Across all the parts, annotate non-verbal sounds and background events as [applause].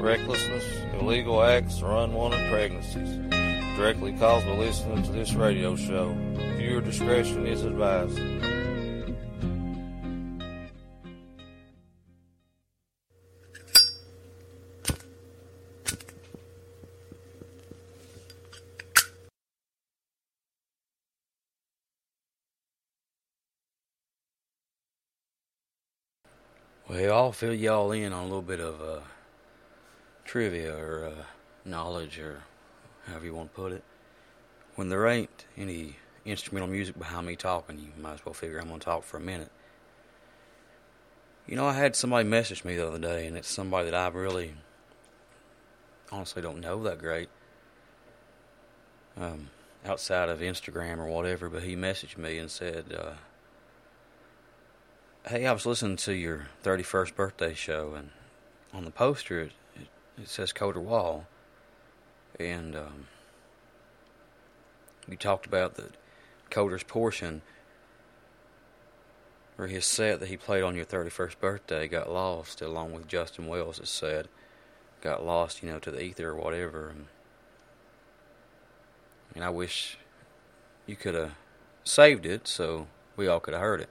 recklessness, illegal acts, or unwanted pregnancies directly caused by listening to this radio show. Viewer discretion is advised. Well, I'll fill y'all in on a little bit of uh, trivia or uh, knowledge or however you want to put it. When there ain't any instrumental music behind me talking, you might as well figure I'm going to talk for a minute. You know, I had somebody message me the other day, and it's somebody that I really honestly don't know that great um, outside of Instagram or whatever, but he messaged me and said, uh, Hey, I was listening to your 31st birthday show, and on the poster it, it, says Colter Wall. And um, you talked about the Colter's portion or his set that he played on your 31st birthday got lost, along with Justin Wells' said got lost, you know, to the ether or whatever. And, and I wish you could have saved it so we all could have heard it.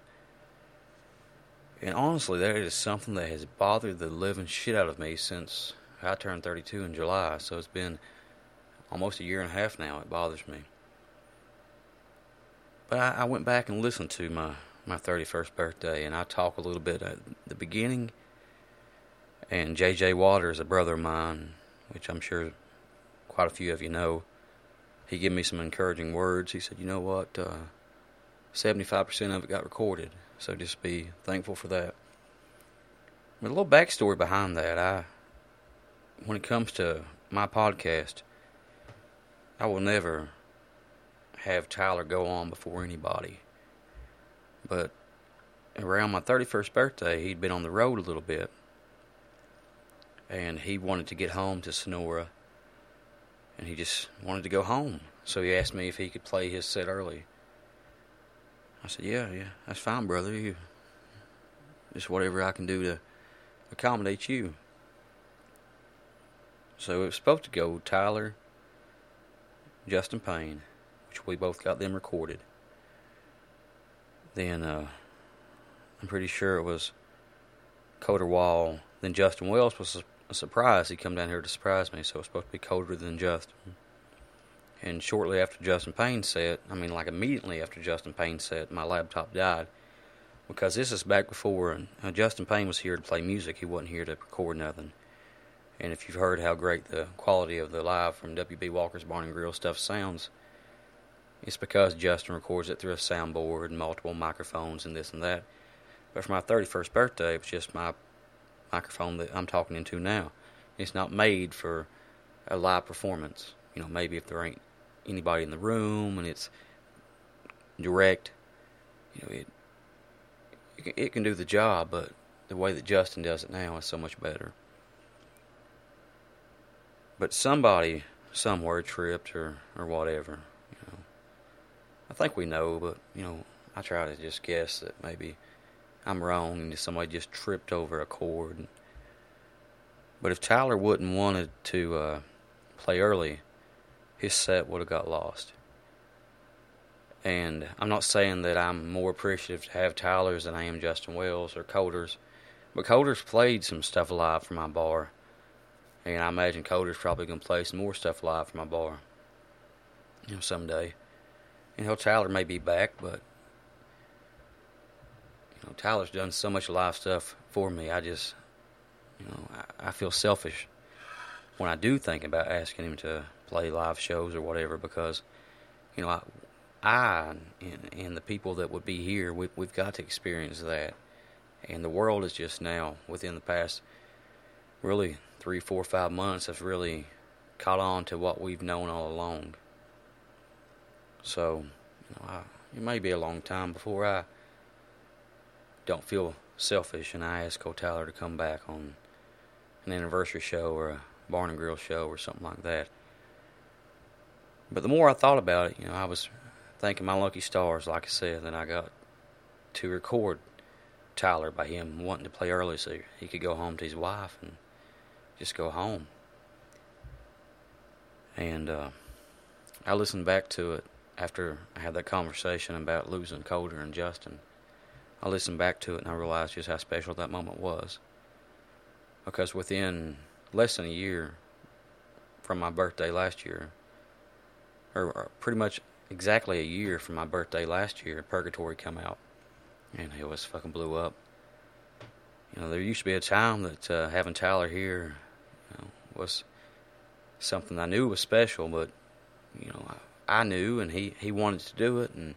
And honestly, that is something that has bothered the living shit out of me since I turned 32 in July. So it's been almost a year and a half now. It bothers me. But I, I went back and listened to my, my 31st birthday, and I talk a little bit at the beginning. And J.J. Waters, a brother of mine, which I'm sure quite a few of you know, he gave me some encouraging words. He said, You know what? Uh, 75% of it got recorded, so just be thankful for that. But a little backstory behind that, I, when it comes to my podcast, I will never have Tyler go on before anybody. But around my 31st birthday, he'd been on the road a little bit. And he wanted to get home to Sonora. And he just wanted to go home. So he asked me if he could play his set early. I said, "Yeah, yeah, that's fine, brother. You just whatever I can do to accommodate you." So it was supposed to go Tyler, Justin Payne, which we both got them recorded. Then uh, I'm pretty sure it was Colter Wall. Then Justin Wells was a surprise. He come down here to surprise me, so it was supposed to be Colter than Justin. And shortly after Justin Payne set, I mean, like immediately after Justin Payne set, my laptop died. Because this is back before uh, Justin Payne was here to play music. He wasn't here to record nothing. And if you've heard how great the quality of the live from WB Walker's Barn and Grill stuff sounds, it's because Justin records it through a soundboard and multiple microphones and this and that. But for my 31st birthday, it was just my microphone that I'm talking into now. It's not made for a live performance. You know, maybe if there ain't anybody in the room and it's direct, you know, it it can, it can do the job, but the way that Justin does it now is so much better. But somebody somewhere tripped or or whatever, you know. I think we know, but you know, I try to just guess that maybe I'm wrong and somebody just tripped over a chord. But if Tyler wouldn't wanted to uh, play early, his set would have got lost. And I'm not saying that I'm more appreciative to have Tyler's than I am Justin Wells or Colter's, but Colter's played some stuff live for my bar, and I imagine Colter's probably gonna play some more stuff live for my bar. You know, someday. You know, Tyler may be back, but you know, Tyler's done so much live stuff for me. I just, you know, I, I feel selfish when I do think about asking him to play live shows or whatever because, you know, I, I and, and the people that would be here, we, we've got to experience that. And the world is just now, within the past really three, four, five months have really caught on to what we've known all along. So, you know, I, it may be a long time before I don't feel selfish and I ask Cole Tyler to come back on an anniversary show or a barn and grill show or something like that. But the more I thought about it, you know, I was thanking my lucky stars, like I said, that I got to record Tyler by him wanting to play early so he could go home to his wife and just go home. And uh, I listened back to it after I had that conversation about losing Colter and Justin. I listened back to it and I realized just how special that moment was. Because within less than a year from my birthday last year, or, pretty much exactly a year from my birthday last year, Purgatory come out, and it was fucking blew up. You know, there used to be a time that uh, having Tyler here you know, was something I knew was special, but you know, I, I knew, and he he wanted to do it, and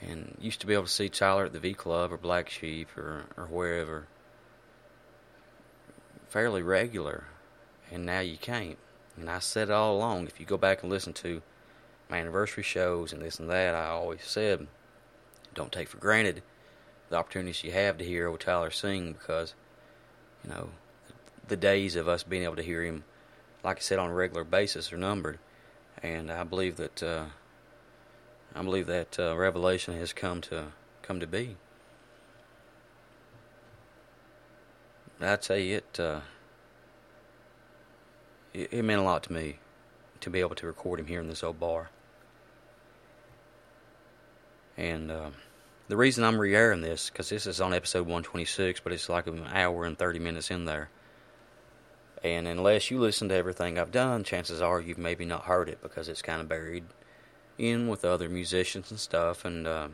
and used to be able to see Tyler at the V Club or Black Sheep or or wherever fairly regular, and now you can't. And I said it all along. If you go back and listen to my anniversary shows and this and that, I always said, don't take for granted the opportunities you have to hear old Tyler sing because, you know, the days of us being able to hear him, like I said, on a regular basis are numbered. And I believe that uh, I believe that uh, revelation has come to come to be. I'd say it, uh, it, it meant a lot to me to be able to record him here in this old bar. And uh, the reason I'm re-airing this, because this is on episode 126, but it's like an hour and 30 minutes in there. And unless you listen to everything I've done, chances are you've maybe not heard it because it's kind of buried in with other musicians and stuff. And, uh,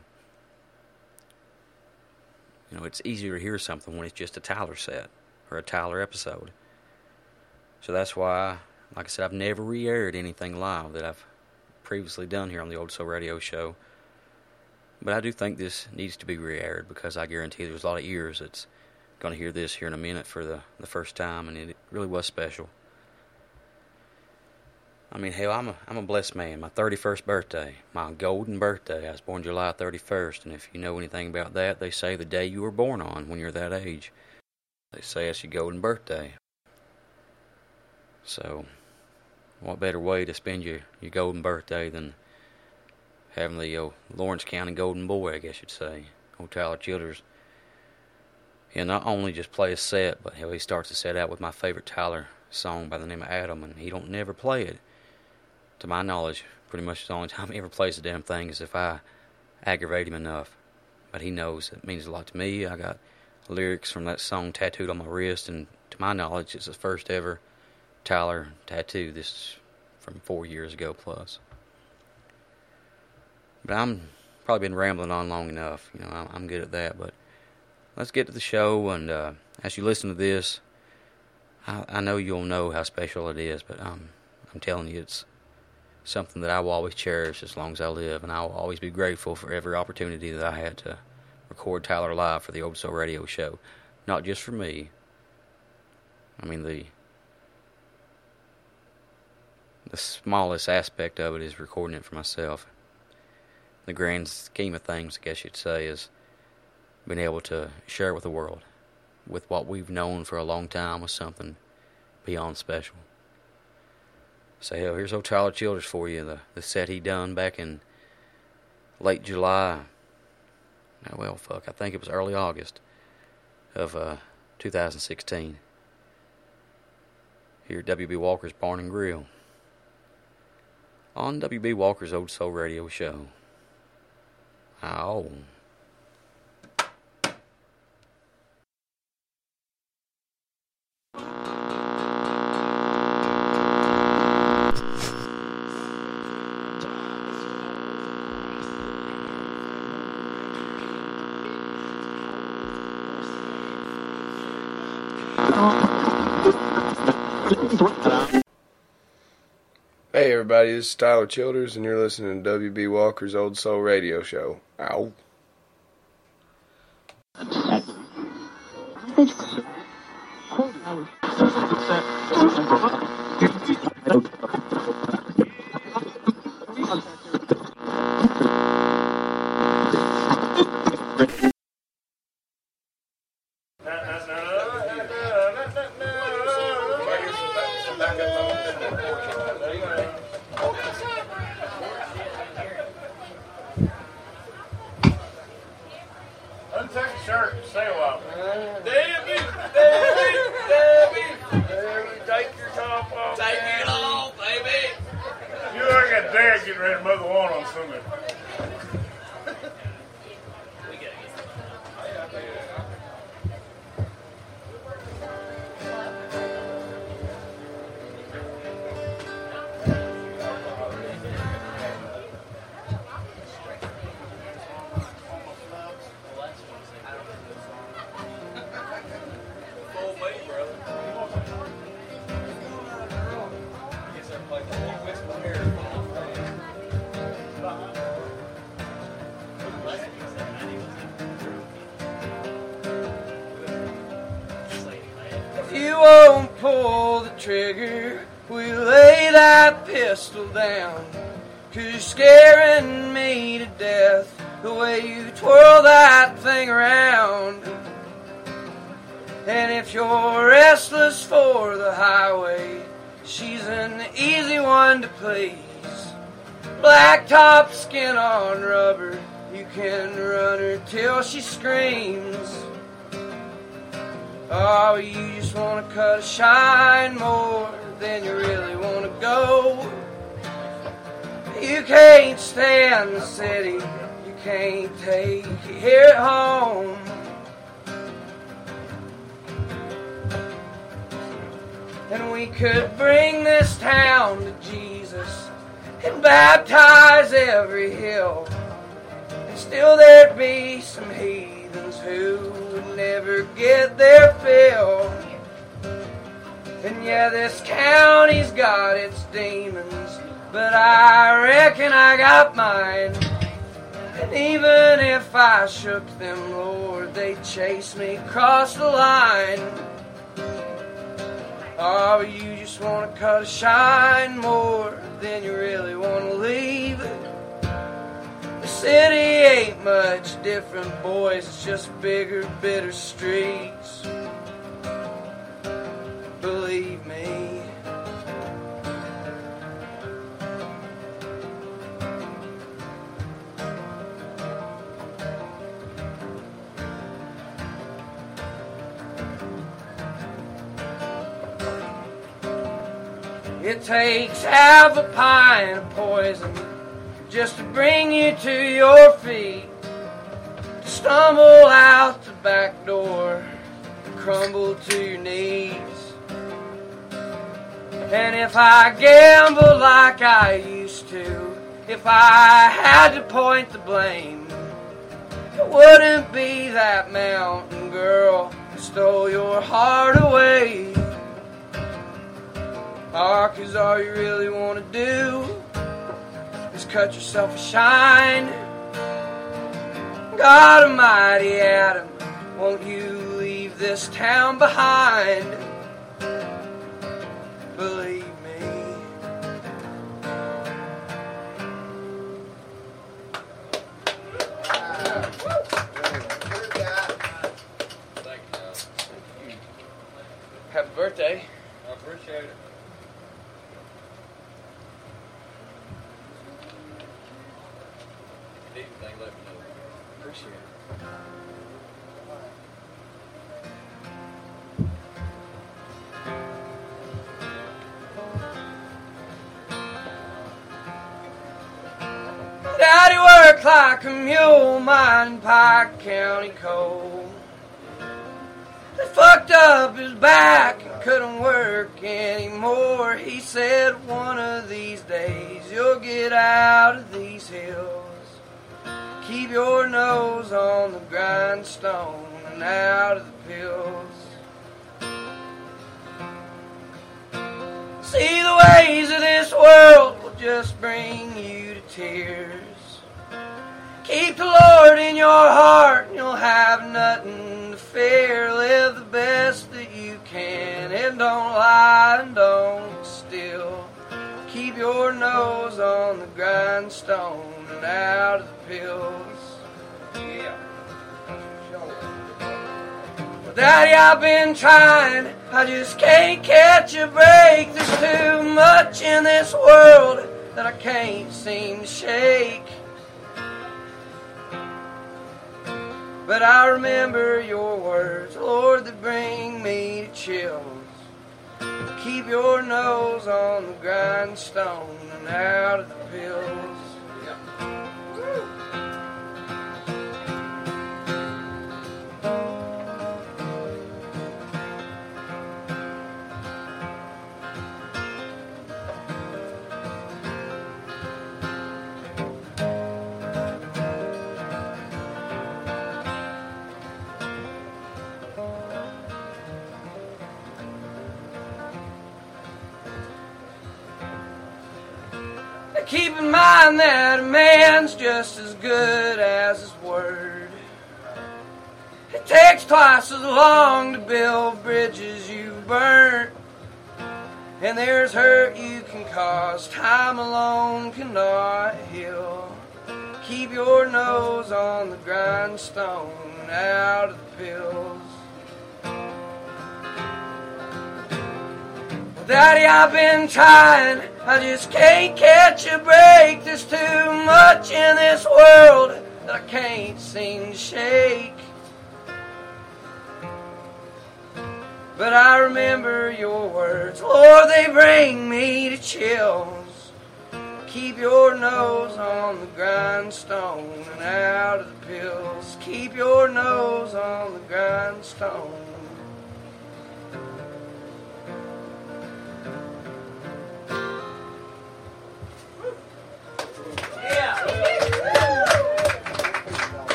you know, it's easier to hear something when it's just a Tyler set or a Tyler episode. So that's why, like I said, I've never re aired anything live that I've previously done here on the Old Soul Radio Show. But I do think this needs to be re aired because I guarantee there's a lot of ears that's going to hear this here in a minute for the, the first time, and it really was special. I mean, hell, I'm a, I'm a blessed man. My 31st birthday, my golden birthday. I was born July 31st, and if you know anything about that, they say the day you were born on when you're that age. They say it's your golden birthday. So, what better way to spend your, your golden birthday than having the uh, Lawrence County Golden Boy, I guess you'd say, old Tyler Childers. He'll not only just play a set, but he'll, he starts to set out with my favorite Tyler song by the name of Adam, and he don't never play it. To my knowledge, pretty much the only [laughs] time he ever plays the damn thing is if I aggravate him enough. But he knows it means a lot to me. I got lyrics from that song tattooed on my wrist, and to my knowledge, it's the first ever Tyler tattoo. This is from four years ago plus. But I'm probably been rambling on long enough. You know, I'm good at that. But let's get to the show, and uh, as you listen to this, I, I know you'll know how special it is. But I'm I'm telling you, it's something that I will always cherish as long as I live, and I will always be grateful for every opportunity that I had to record Tyler live for the Old Soul Radio Show. Not just for me. I mean the the smallest aspect of it is recording it for myself. The grand scheme of things, I guess you'd say, is being able to share it with the world, with what we've known for a long time was something beyond special. So hell, here's old Tyler Childers for you, the the set he done back in late July well, fuck, I think it was early August of uh, 2016 here at WB Walker's Barn and Grill on WB Walker's Old Soul Radio Show. Oh. Hey everybody, this is Tyler Childers, and you're listening to WB Walker's Old Soul Radio Show. Ow. Won't pull the trigger, we lay that pistol down. Cause you're scaring me to death the way you twirl that thing around. And if you're restless for the highway, she's an easy one to please. Blacktop skin on rubber, you can run her till she screams. Oh, you just wanna cut a shine more than you really wanna go. You can't stand the city, you can't take it here at home. And we could bring this town to Jesus and baptize every hill. And still there'd be some heathens who never get their fill. And yeah, this county's got its demons, but I reckon I got mine. And even if I shook them, Lord, they'd chase me across the line. Oh, you just wanna cut a shine more than you really wanna leave. The city ain't much different, boys. It's just bigger, bitter streets. Believe me. It takes half a pint of poison just to bring you to your feet. To stumble out the back door, crumble to your knees. And if I gambled like I used to, if I had to point the blame, it wouldn't be that mountain girl who stole your heart away. Ah, cause all you really wanna do is cut yourself a shine. God Almighty Adam, won't you leave this town behind? Believe me. Happy birthday. I appreciate it. If you need anything, let me know. Appreciate it. Daddy worked like a mule mining Pike County coal. They fucked up his back and couldn't work anymore. He said, One of these days you'll get out of these hills. Keep your nose on the grindstone and out of the pills. See the ways of this world will just bring you to tears. Keep the Lord in your heart and you'll have nothing to fear. Live the best that you can and don't lie and don't steal. Keep your nose on the grindstone and out of the pills. Daddy, I've been trying. I just can't catch a break. There's too much in this world that I can't seem to shake. But I remember your words, Lord, that bring me to chills. Keep your nose on the grindstone and out of the pills. Keep in mind that a man's just as good as his word. It takes twice as long to build bridges you've burnt. And there's hurt you can cause, time alone cannot heal. Keep your nose on the grindstone, out of the pills. Daddy, I've been trying. I just can't catch a break. There's too much in this world that I can't seem to shake. But I remember your words, Lord, they bring me to chills. Keep your nose on the grindstone and out of the pills. Keep your nose on the grindstone.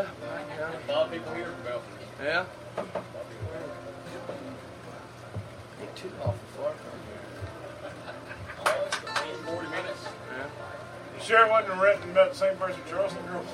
Is, uh, yeah, A lot of people here from Belford. yeah. Ain't too awful far from Oh, 40 minutes. here. You sure it wasn't written about the same person Charleston girl?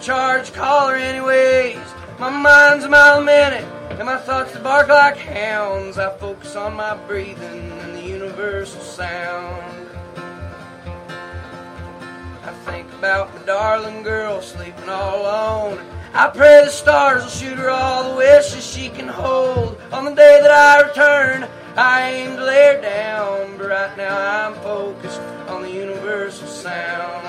Charge collar anyways. My mind's a mile a minute and my thoughts they bark like hounds. I focus on my breathing and the universal sound. I think about my darling girl sleeping all alone. I pray the stars will shoot her all the wishes she can hold. On the day that I return, I aim to lay her down, but right now I'm focused on the universal sound.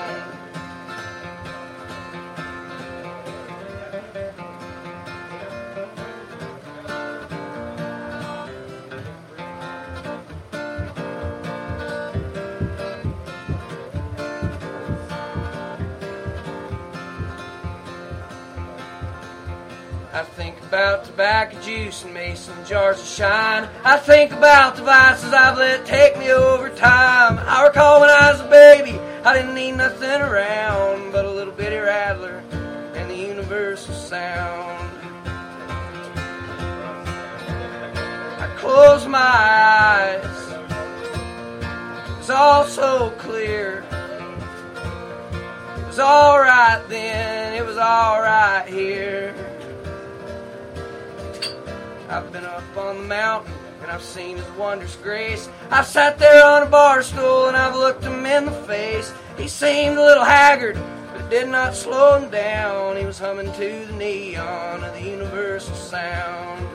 About tobacco juice and mason jars of shine. I think about the vices I've let take me over time. I recall when I was a baby, I didn't need nothing around but a little bitty rattler and the universal sound. I close my eyes, it's all so clear. It was alright then, it was alright here. I've been up on the mountain and I've seen his wondrous grace. I've sat there on a bar stool and I've looked him in the face. He seemed a little haggard, but it did not slow him down. He was humming to the neon of the universal sound.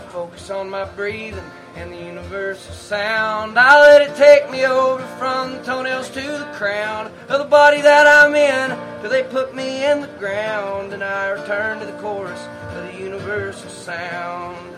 I focus on my breathing and the universal sound. I let it take me over from the toenails to the crown of the body that I'm in. till they put me in the ground, and I return to the chorus of the universal sound.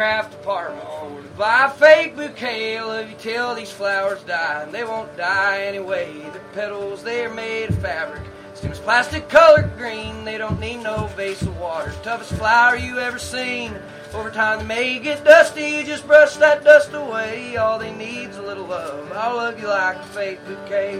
Craft department buy a fake bouquet. Love you till these flowers die, and they won't die anyway. The petals, they're made of fabric. Stems plastic colored green, they don't need no vase of water. Toughest flower you ever seen. Over time they may get dusty, you just brush that dust away. All they need's a little love. I'll love you like a fake bouquet.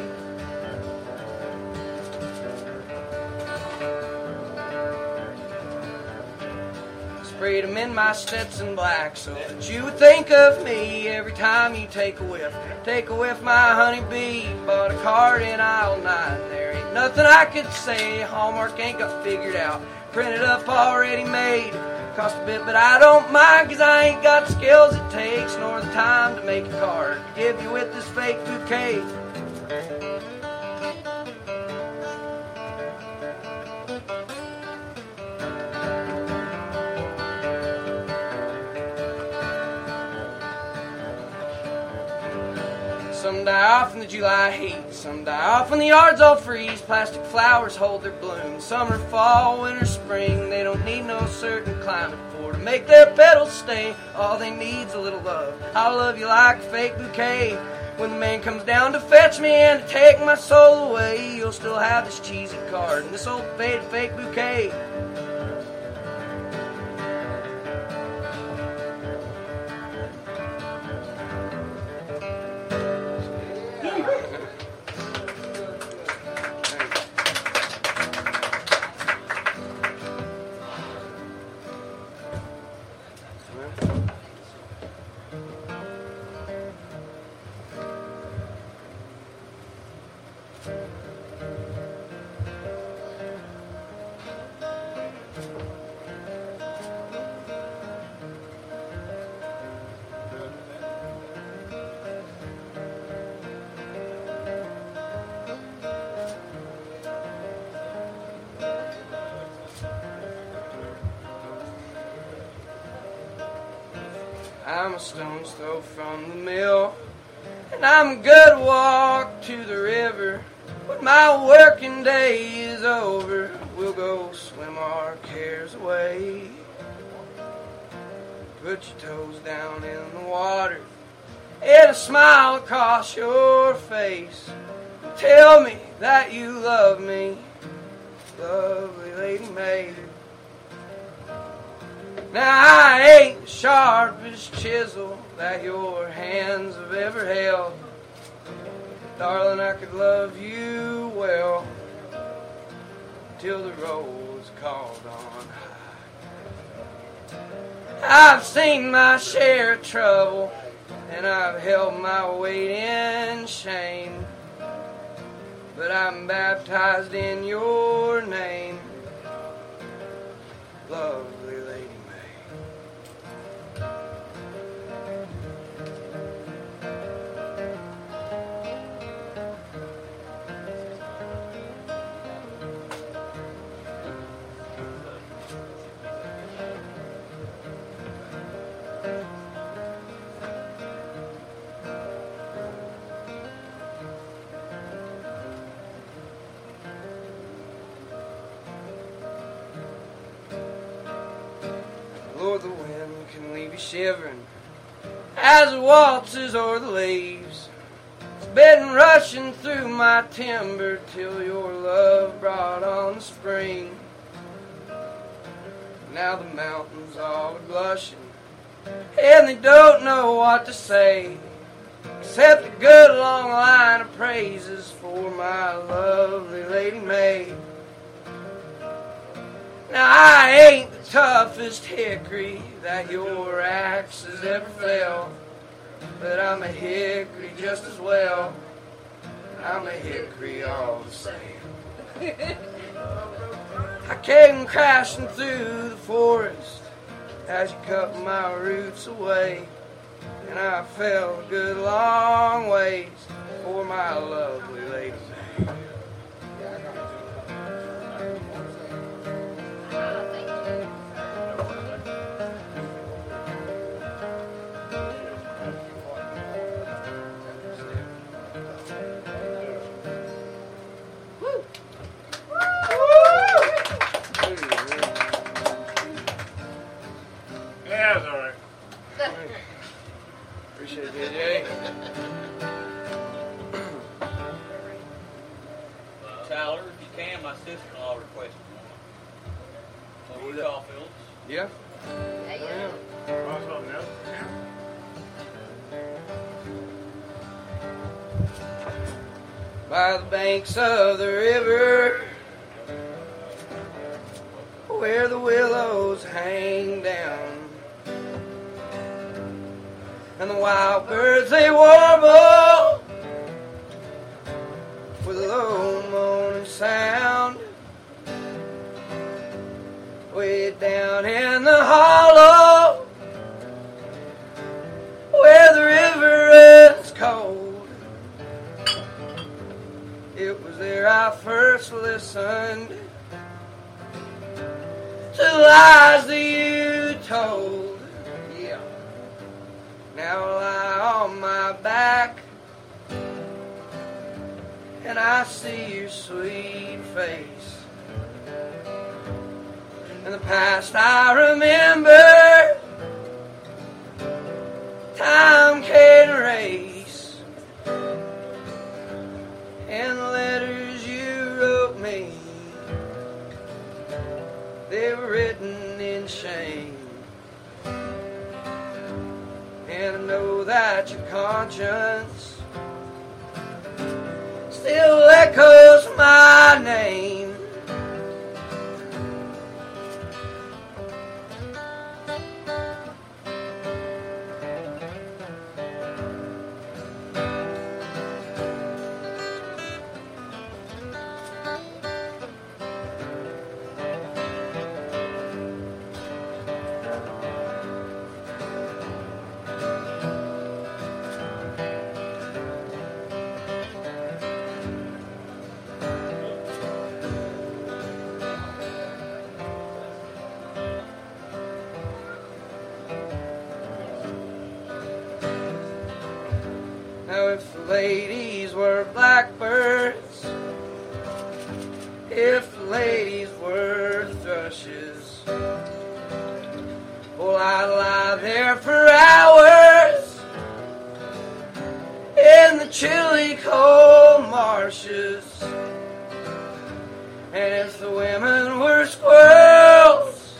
Them in my Stetson black so that you think of me every time you take a whiff. Take a whiff, my honeybee. Bought a card in aisle nine. There ain't nothing I could say. Hallmark ain't got figured out. Printed up, already made. Cost a bit, but I don't mind, cause I ain't got the skills it takes, nor the time to make a card. To give you with this fake bouquet. Die off in the July heat, some die off when the yards all freeze. Plastic flowers hold their bloom. Summer, fall, winter, spring. They don't need no certain climate for to make their petals stay. All they need's a little love. I'll love you like a fake bouquet. When the man comes down to fetch me and to take my soul away, you'll still have this cheesy card and this old faded fake bouquet. Put your toes down in the water, and a smile across your face. Tell me that you love me, lovely lady maid. Now I ain't the sharpest chisel that your hands have ever held. Darling, I could love you well till the roll's called on. I've seen my share of trouble, and I've held my weight in shame. But I'm baptized in your name, lovely Lord, the wind can leave you shivering as it waltzes o'er the leaves. It's been rushing through my timber till your love brought on the spring. Now the mountains all are blushing, and they don't know what to say, except a good long line of praises for my lovely Lady May. Now I ain't the toughest hickory that your axe has ever fell, but I'm a hickory just as well. I'm a hickory all the same. I came crashing through the forest as you cut my roots away, and I fell a good long ways for my lovely lady. Banks of the river where the willows hang down. And the wild birds they warble listened to lies that you told. Yeah. Now lie on my back and I see your sweet face. In the past I remember shame. And I know that your conscience thrushes, well, I'd lie there for hours in the chilly cold marshes. And if the women were squirrels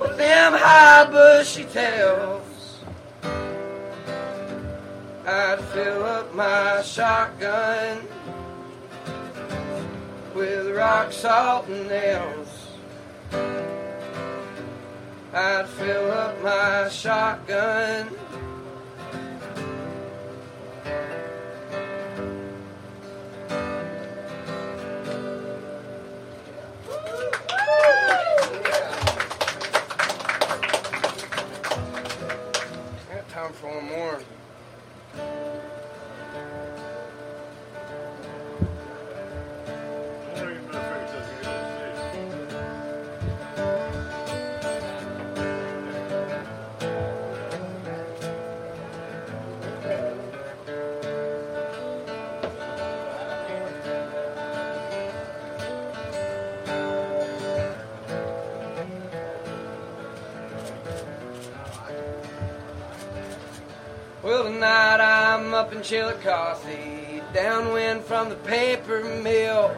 with them high bushy tails, I'd fill up my shotgun with rock salt and nails. I'd fill up my shotgun. Got time for one more. Up in Chillicothe, downwind from the paper mill.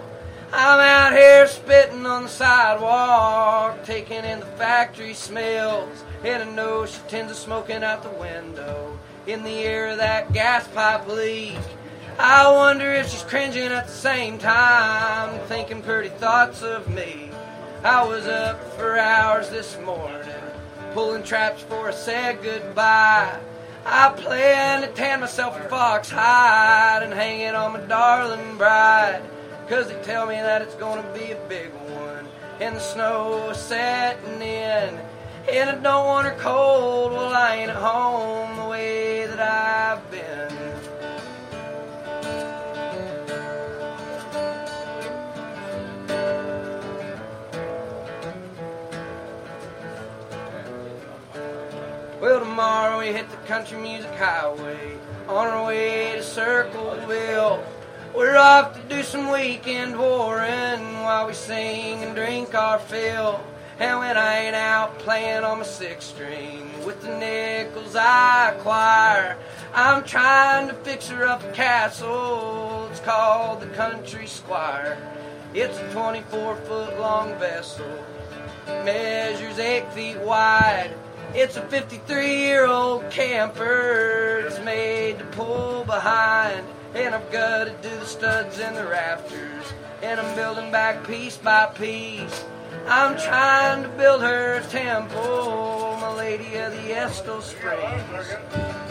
I'm out here spitting on the sidewalk, taking in the factory smells. And I know she tends to smoking out the window in the air of that gas pipe leak. I wonder if she's cringing at the same time, thinking pretty thoughts of me. I was up for hours this morning, pulling traps for a sad goodbye. I plan to tan myself a fox hide and hang it on my darling bride. Cause they tell me that it's gonna be a big one, and the snow setting in. And I don't want her cold, well, I ain't at home the way that I've been. Well, tomorrow we hit the country music highway on our way to Circleville. We're off to do some weekend whoring while we sing and drink our fill. And when I ain't out playing on my six string with the nickels I acquire, I'm trying to fix her up a castle. It's called the Country Squire. It's a 24 foot long vessel, measures eight feet wide. It's a 53 year old camper. It's made to pull behind. And I've got to do the studs and the rafters. And I'm building back piece by piece. I'm trying to build her a temple, my lady of the Estill Springs.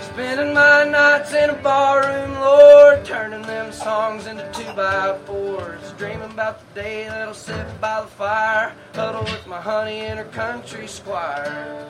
Spending my nights in a barroom, Lord, turning them songs into two by fours. Dreaming about the day that I'll sit by the fire, huddle with my honey in her country squire.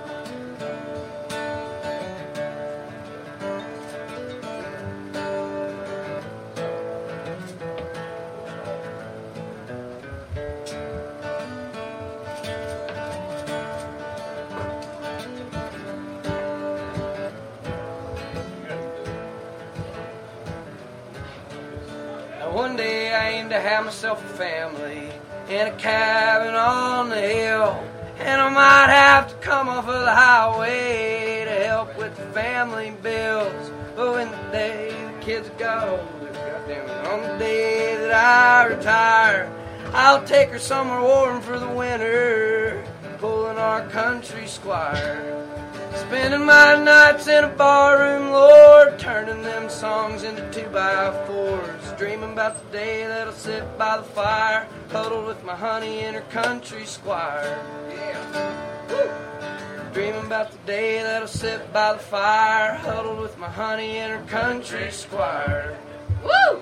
Now one day I aim to have myself a family in a cabin on the hill. And I might have to come off of the highway to help with the family bills. But when the day the kids go, goddamn it, on the day that I retire, I'll take her somewhere warm for the winter, pulling our country squire. Spending my nights in a barroom, Lord, turning them songs into two by fours. Dreaming about the day that I'll sit by the fire, huddled with my honey in her country squire. Yeah. Woo. Dreaming about the day that I'll sit by the fire, huddled with my honey in her country squire. Woo!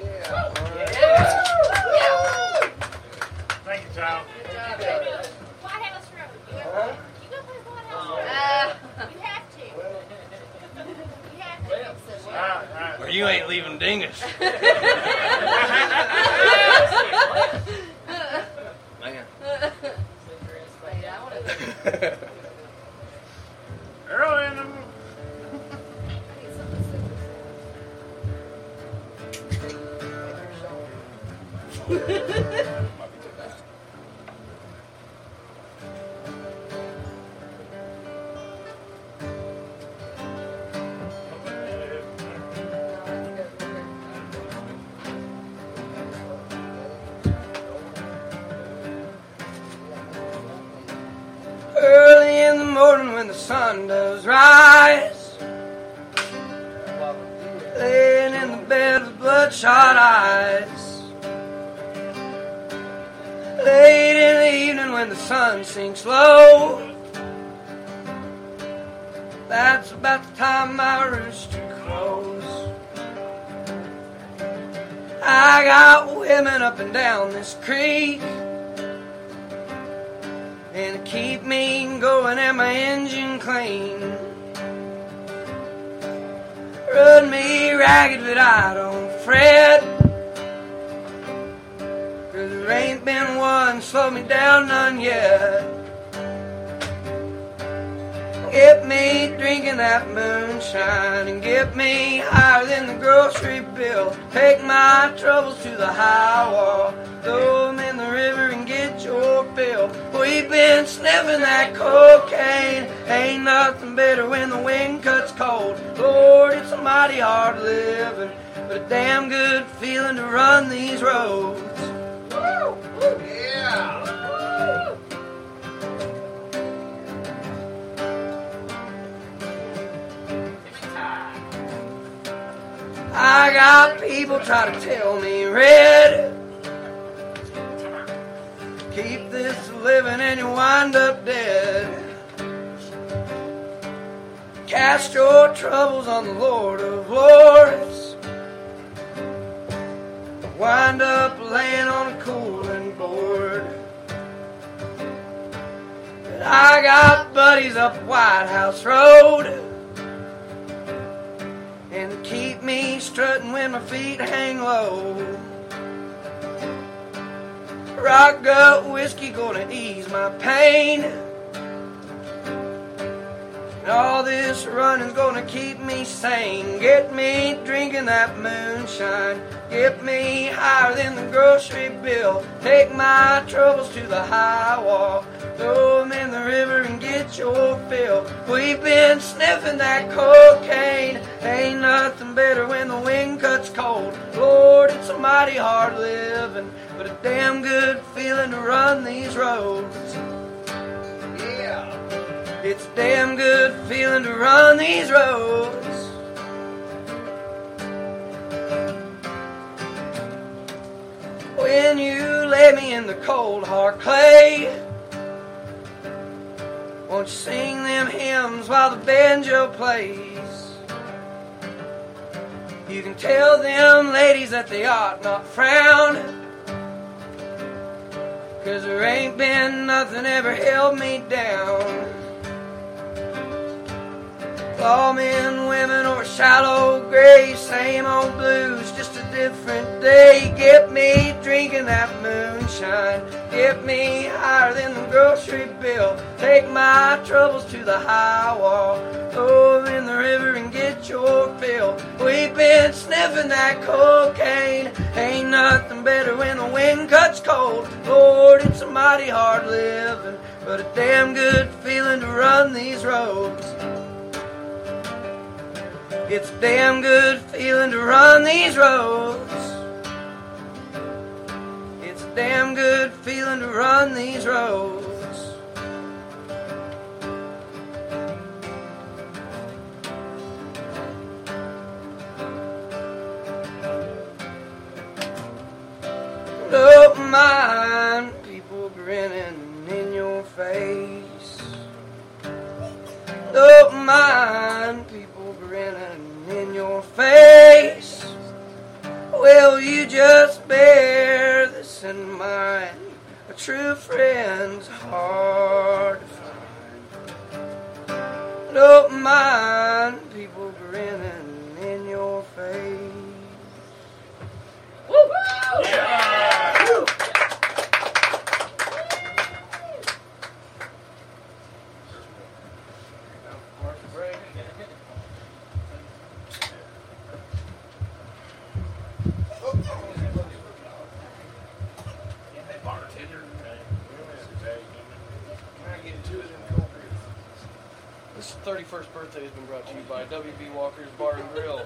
Thank you, Tom. Whitehouse Road. You Huh? go, you go play Whitehouse Road. You have to. You have to. It's a- All right, all right. Or you ain't leaving Dingus. Man. Wait, I Early in the I [laughs] grocery bill. Take my troubles to the high wall, throw 'em in the river and get your fill. We've been sniffing that cocaine. Ain't nothing better when the wind cuts cold. Lord, it's a mighty hard living, but a damn good feeling to run these roads. Woo! Woo! I got people try to tell me, Red, keep this living and you wind up dead. Cast your troubles on the Lord of Lords. Wind up laying on a cooling board. But I got buddies up Whitehouse Road. And keep me strutting when my feet hang low. Rock gut whiskey gonna ease my pain. All this running's gonna keep me sane. Get me drinking that moonshine. Get me higher than the grocery bill. Take my troubles to the high wall. Throw 'em in the river and get your fill. We've been sniffing that cocaine. Ain't nothing better when the wind cuts cold. Lord, it's a mighty hard living, but a damn good feeling to run these roads. It's a damn good feeling to run these roads. When you lay me in the cold hard clay, won't you sing them hymns while the banjo plays? You can tell them ladies that they ought not frown. Cause there ain't been nothing ever held me down. Lawmen, women, or shallow graves, same old blues, just a different day. Get me drinking that moonshine, get me higher than the grocery bill. Take my troubles to the high wall, throw in the river and get your fill. We've been sniffing that cocaine, ain't nothing better when the wind cuts cold. Lord, it's a mighty hard living, but a damn good feeling to run these roads. It's a damn good feeling to run these roads. It's a damn good feeling to run these roads. Don't mind people grinning in your face. Don't mind your face. Will you just bear this in mind? A true friend's hard to find. Don't mind people grinning in your face. This 31st birthday has been brought to you by WB Walker's Bar and Grill.